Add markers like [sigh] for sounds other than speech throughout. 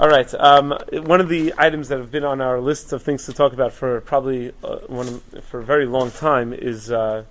All right. Um, one of the items that have been on our list of things to talk about for probably uh, one for a very long time is uh,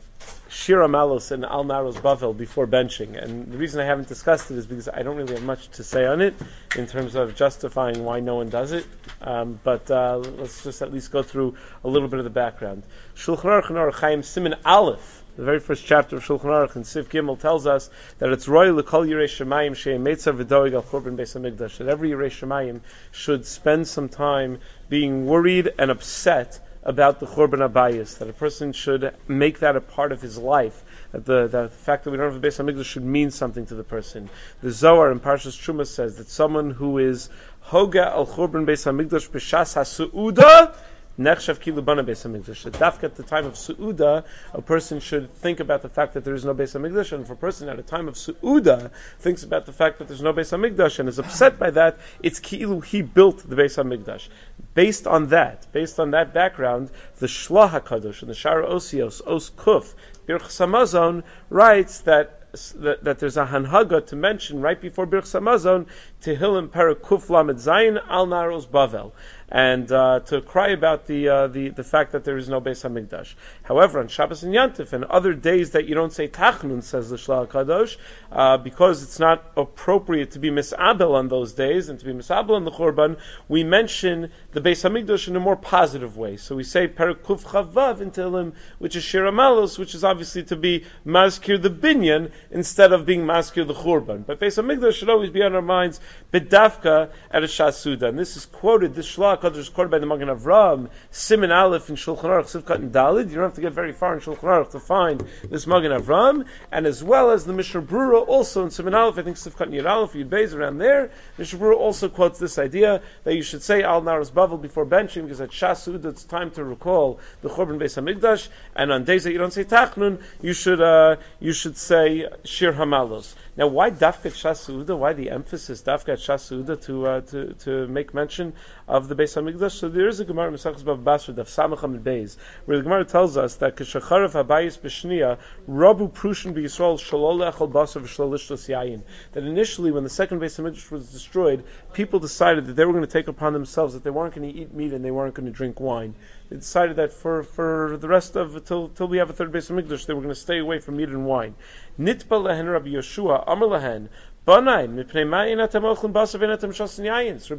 Shira Malos and Al Naros Bavel before benching. And the reason I haven't discussed it is because I don't really have much to say on it in terms of justifying why no one does it. Um, but uh, let's just at least go through a little bit of the background. Shulchan Aruch Chaim Siman Aleph the very first chapter of Shulchan Aruch and Sif Gimel tells us that it's royal l'kol yirei shemayim she'em meitzav v'doig al churban beis hamikdash. That every yirei shemayim should spend some time being worried and upset about the churban abayis. That a person should make that a part of his life. That the, the fact that we don't have a Beis Hamikdash should mean something to the person. The Zohar in Parshas Truma says that someone who is hoga al churban Beis Hamikdash b'shas hasu'uda Nechshav kilu bana Beis Hamikdash. Dafka at the time of Su'uda, a person should think about the fact that there is no Beis Hamikdash, and if a person at a time of Su'uda thinks about the fact that there's no Beis Hamikdash and is upset by that, it's kilu he built the Beis Hamikdash. Based on that, based on that background, the Shlah HaKadosh and the Shara Osios, Os Kuf, Birchas Hamazon, writes that that, that, there's a hanhaga to mention right before Birchas Hamazon, Tehillim Perak Kuf Lamed Zayin Al Naros Bavel and uh, to cry about the, uh, the the fact that there is no Beis Hamikdash. However, on Shabbos and Yantif and other days that you don't say Tachnun, says the Shlah Kadosh, uh, because it's not appropriate to be misabel on those days and to be misabel on the Churban, we mention the Beis Hamikdash in a more positive way. So we say Perakuf Chavav in Tehillim, which is Shir Amalos, which is obviously to be Mazkir the Binyan instead of being Mazkir the Churban. But Beis Hamikdash should always be on our minds, Bedavka at a Shasuda. And this is quoted, this Shlah HaKadosh is quoted by the Magen Avram, Simin Aleph in Shulchan Aruch, Sif Katan Dalid. You don't have to get very far in Shulchan Aruch to find this Magen Avram, and as well as the Mishnah Brura also in Simin Aleph, I think Sif Katan Yud Aleph, Yud Beis around there. Mishnah Brura also quotes this idea that you should say Al Naras Bavel before benching because at Shasud it's time to recall the Churban Beis Hamikdash, and on days that you don't say Tachnun, you should uh, you should say Shir Hamalos. Now, why Dafkat Shasuda? Why the emphasis Dafkat Shasuda to uh, to to make mention of the Beis Hamikdash. So there is a Gemara Mesachas Bava Basra Daf Samach Amid Beis where the Gemara tells us that Kishacharav Habayis B'Shnia Rabu Prushin B'Yisrael Shalol Echol Basar V'Shalolishtos Yayin. That initially, when the second Beis Hamikdash was destroyed, people decided that they were going to take upon themselves that they weren't going to eat meat and they weren't going to drink wine. They decided that for, for the rest of till till we have a third Beis Hamikdash, they were going to stay away from meat and wine. Nitba lehen Rabbi Yehoshua Amar lehen Rabbi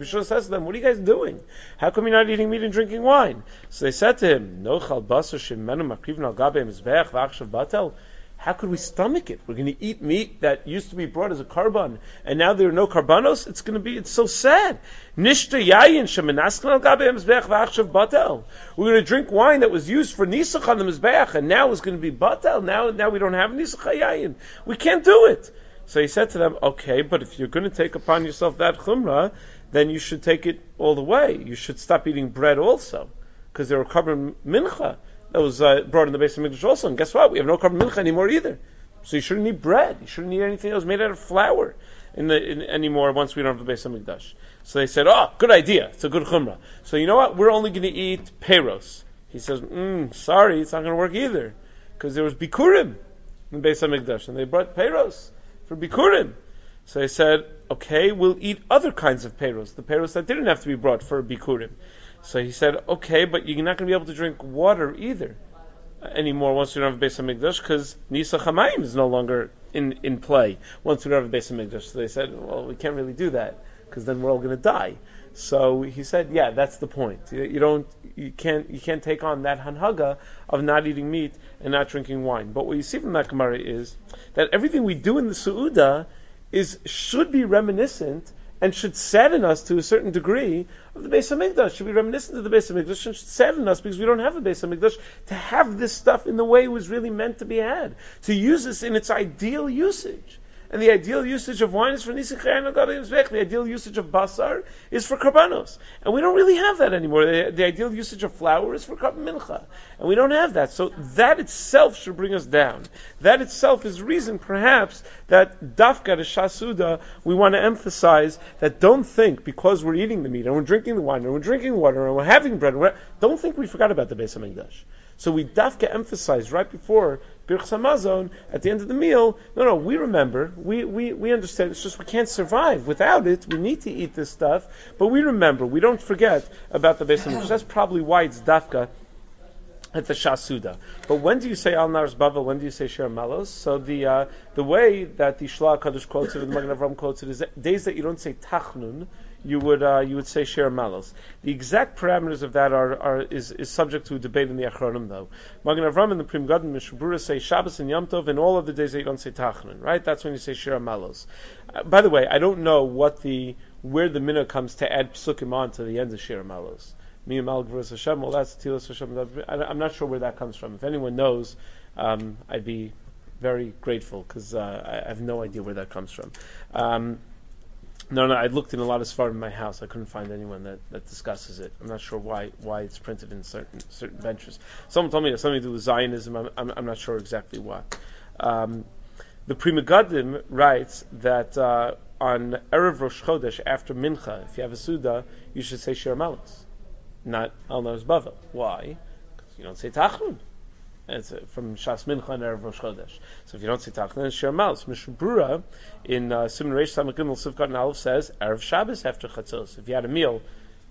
Shua says to them, what are you guys doing? How come you're not eating meat and drinking wine? So they said to him. How could we stomach it? We're going to eat meat that used to be brought as a korban, and now there are no korbanos. It's going to be, it's so sad. We're going to drink wine that was used for nisach on the mizbeach, and now it's going to be batel. Now, now we don't have nisach yayin. We can't do it. So he said to them, okay, but if you're going to take upon yourself that chumrah, then you should take it all the way. You should stop eating bread also, because there were korban mincha that was uh, brought in the Beis Hamikdash also. And guess what? We have no korban mincha anymore either. So you shouldn't eat bread. You shouldn't eat anything that was made out of flour in the, in, anymore once we don't have the Beis Hamikdash. So they said, oh, good idea. It's a good chumrah. So you know what? We're only going to eat peros. He says, mm, sorry, it's not going to work either. Because there was bikurim in the Beis Hamikdash, and they brought peros for Bikurim. So I said, okay, we'll eat other kinds of peros, the peros that didn't have to be brought for Bikurim. So he said, okay, but you're not going to be able to drink water either anymore once we don't have a Beis Hamikdash because Nisuch Hamayim is no longer in, in play once we don't have a Beis Hamikdash. So they said, well, we can't really do that because then we're all going to die. So he said, yeah, that's the point. You, you, don't, you can't, you can't take on that hanhaga of not eating meat and not drinking wine. But what you see from that Gemara is that everything we do in the Su'uda is, should be reminiscent and should sadden us to a certain degree of the Beis Hamikdash. Should be reminiscent of the Beis Hamikdash and should sadden us because we don't have a Beis Hamikdash to have this stuff in the way it was really meant to be had. To use this in its ideal usage. And the ideal usage of wine is for Nisich The ideal usage of basar is for karbanos. And we don't really have that anymore. The, the, ideal usage of flour is for karban mincha. And we don't have that. So that itself should bring us down. That itself is reason, perhaps, that dafka to shasuda, we want to emphasize that don't think because we're eating the meat and we're drinking the wine and we're drinking water and we're having bread, don't think we forgot about the Beis HaMikdash. So we dafka emphasize right before Hamazon at the end of the meal. No, no, we remember. We, we, we understand. It's just we can't survive without it. We need to eat this stuff, but we remember. We don't forget about the Beis Hamikdash. That's probably why it's dafka at the Shasuda. But when do you say Al Nars Bavel? When do you say Shir Malos? So the uh, the way that the Shla Kaddish quotes it and the Magen Avram quotes it is days that you don't say Tachnun, you would uh, you would say Shir Malos. The exact parameters of that are, are is, is subject to debate in the Achronim though. Magen Avram and the Pri Megadim Mishnah Brura say Shabbos and Yom Tov, and all of the days that you don't say Tachnun, right? That's when you say Shir Malos. Uh, by the way, I don't know what the where the minhag comes to add psukim on to the end of Shir Malos. Miyamal Gvurus Hashem, well, that's Tilas Hashem. I'm not sure where that comes from. If anyone knows, um, I'd be very grateful because uh, I have no idea where that comes from. Um, no, no, I looked in a lot of Sfar in my house. I couldn't find anyone that, that discusses it. I'm not sure why why it's printed in certain certain benches. Someone told me it's something to do with Zionism. I'm, I'm, I'm not sure exactly why. Um, the Pri Megadim writes that uh, on Erev Rosh Chodesh after Mincha, if you have a Suda, you should say Shir Malos not Al Nar Bava. Why? Because you don't say Tachnun. It's uh, from Shas Mincha and Erev Rosh Chodesh. So if you don't say it's Sher Malos. Mishnah Brura in uh, Simon Reish Samach Gimel Sif Katan says Erev Shabbos after Chatzos. If you had a meal,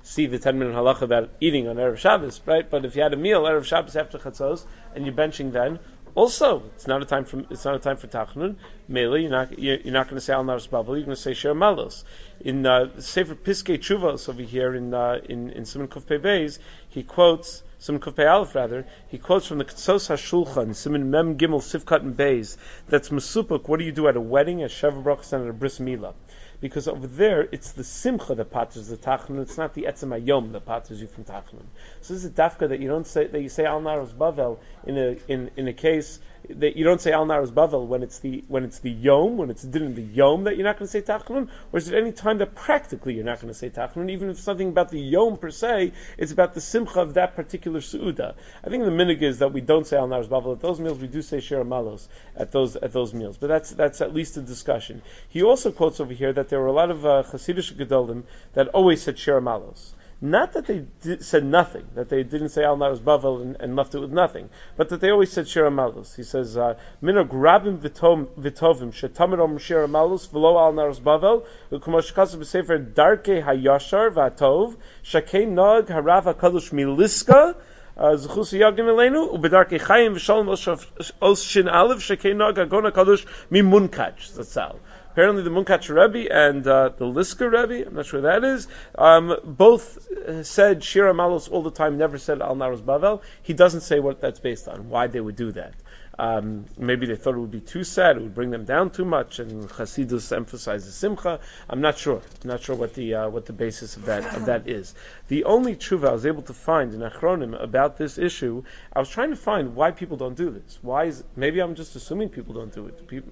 see the 10 minute halacha about eating on Erev Shabbos, right? But if you had a meal Erev Shabbos after Chatzos and you're benching then, also, it's not a time for it's not a time for tachnun. Mele, you're not you're, you're not going to say al nars babel. You're going to say shir malos. In uh, Sefer Piskei Teshuvos over here in uh, in in Simon Kuf Beis, he quotes Simon Kuf Aleph rather. He quotes from the Ketzos Hashulchan Simon Mem Gimel Sif Katan Beis. That's masupuk. What do you do at a wedding, a sheva brachas, and at a bris milah? because over there it's the simcha that patters the tachnun. It's not the etzem ayom that patters you from tachnun. So this is a dafka that you don't say that you say al naros bavel in a in, in a case that you don't say al naros bavel when it's the when it's the yom when it's din the yom that you're not going to say tachnun, or is it any time that practically you're not going to say tachnun, even if something about the yom per se, it's about the simcha of that particular suuda. I think the minig is that we don't say al naros bavel at those meals. We do say shir malos at those at those meals, but that's that's at least a discussion. He also quotes over here that there were a lot of uh, Hasidic Gedolim that always said Shir Malos. Not that they did, said nothing, that they didn't say Al Naros Bavel and, and, left it with nothing, but that they always said Shir Malos. He says, uh, Mina grabim vitovim, shetamid om Shir Malos, v'lo Al Naros Bavel, v'kumosh kasu b'sefer darke hayashar v'atov, shakei nog harav hakadosh miliska, zchus yagim elenu ubedarke chayim v'shalom shin aleph shekei nog agona kadosh mimunkach zatzal. Apparently, the Munkach Rebbe and uh, the Liska Rebbe, I'm not sure that is, um, both uh, said Shira Malos all the time, never said Al Naros Bavel. He doesn't say what that's based on, why they would do that. Um, maybe they thought it would be too sad, it would bring them down too much, and Chasidus emphasizes Simcha. I'm not sure. I'm not sure what the uh, what the basis of that of that is. The only tshuva I was able to find in Achronim about this issue, I was trying to find why people don't do this. Why is maybe I'm just assuming people don't do it. People,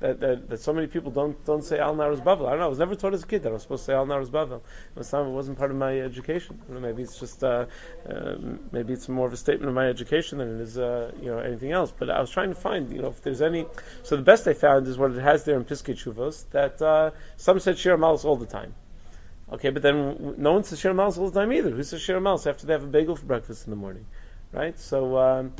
that, that, that so many people don't don't say Al Narus Bavel. I don't know. I was never taught as a kid that I was supposed to say Al Narus Bavel. It wasn't part of my education. Know, maybe it's just uh, uh, maybe it's more of a statement of my education than it is uh, you know anything else. But I was trying to find you know if there's any. So the best I found is what it has there in Piskei Teshuvos that uh, some said Shir Malos all the time. Okay, but then no one says Shir Malos all the time either. Who says Shir Malos after they have a bagel for breakfast in the morning, right? So um,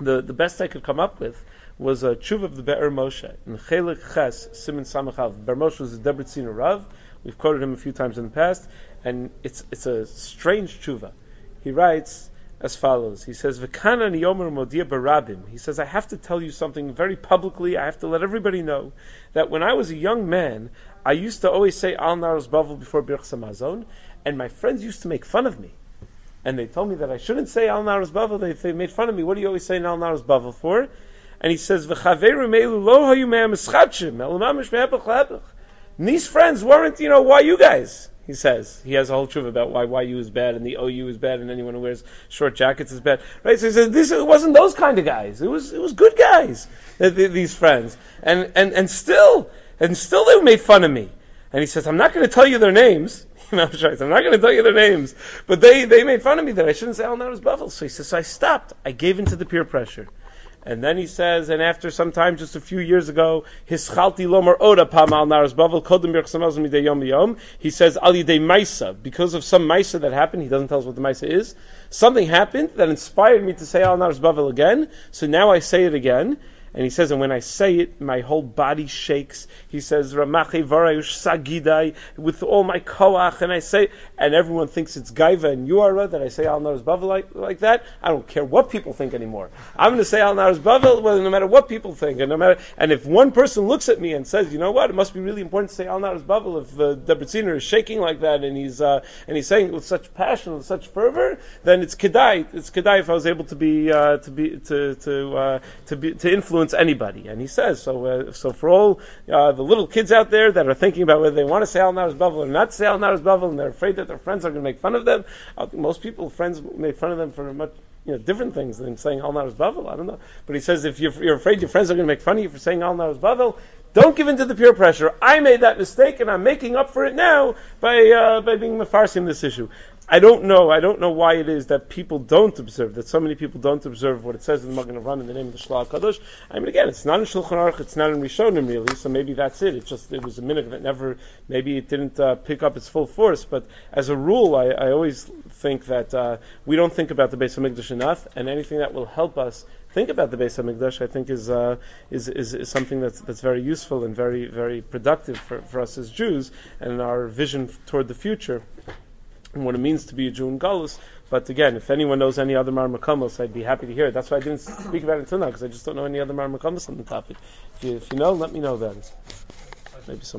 the the best I could come up with was a tshuva of the Be'er Moshe. In Chelik Ches, Simon Samachav, Be'er Moshe was a Debretziner Rav. We've quoted him a few times in the past, and it's, it's a strange tshuva. He writes as follows. He says, V'kana niyomer modia barabim. He says, I have to tell you something very publicly. I have to let everybody know that when I was a young man, I used to always say Al Naros Bavel before Birchas Hamazon, and my friends used to make fun of me. And they told me that I shouldn't say Al Naros Bavel. They, they made fun of me. What do you always say Al Naros Bavel for? and he says, "V'chaveru meilu lo hayu me'amischatshim elamamish me'epach These friends weren't, you know, why you guys? He says he has a whole truth about why YU is bad and the OU is bad and anyone who wears short jackets is bad, right? So he says this it wasn't those kind of guys. It was it was good guys. These friends and and and still and still they made fun of me. And he says I'm not going to tell you their names. [laughs] I'm not going to tell you their names, but they, they made fun of me that I shouldn't say Al Naras Bavel. So he says, so I stopped. I gave in to the peer pressure. And then he says, and after some time, just a few years ago, hischalti lomer oda pamal naras bavel kodem yom yom. He says ali de maisa because of some maisa that happened. He doesn't tell us what the maisa is. Something happened that inspired me to say al naras bavel again. So now I say it again. And he says, and when I say it, my whole body shakes. He says, Ramache Varayush Sagidai, with all my koach, and I say, and everyone thinks it's Gaiva and Yuara that I say Al Nar's Bavel like, like that. I don't care what people think anymore. I'm going to say Al Nar's Bavel, well, no matter what people think, and no matter, and if one person looks at me and says, you know what, it must be really important to say Al Nar's Bavel if uh, Debritziner is shaking like that and he's, uh, and he's saying it with such passion, with such fervor, then it's Kedai, it's Kedai if I was able to be, uh, to be, to, to, uh, to be, to influence influence anybody. And he says, so, uh, so for all uh, the little kids out there that are thinking about whether they want to say Al Naras Bavel or not say Al Naras Bavel, and they're afraid that their friends are going to make fun of them, I think most people, friends make fun of them for much, you know, different things than saying Al Naras Bavel. I don't know. But he says, if you're, you're afraid your friends are going to make fun of you for saying Al Naras Bavel, don't give in to the peer pressure. I made that mistake, and I'm making up for it now by uh, by being mefarsim this issue. I don't know. I don't know why it is that people don't observe, that so many people don't observe what it says in the Magen Avram in the name of the Shlah Kadosh. I mean, again, it's not in Shulchan Aruch, it's not in Rishonim really, so maybe that's it. It just, it was a minute that never, maybe it didn't uh, pick up its full force, but as a rule, I, I always think that uh, we don't think about the Beis HaMikdash enough, and anything that will help us think about the Beis Hamikdash, I think is, uh, is, is, is something that's that's very useful and very very productive for, for us as Jews and our vision toward the future and what it means to be a Jew in Galus. But again, if anyone knows any other Marmakamos, I'd be happy to hear it. That's why I didn't speak about it until now, because I just don't know any other Marmakamos on the topic. If you, if you know, let me know then. Maybe some.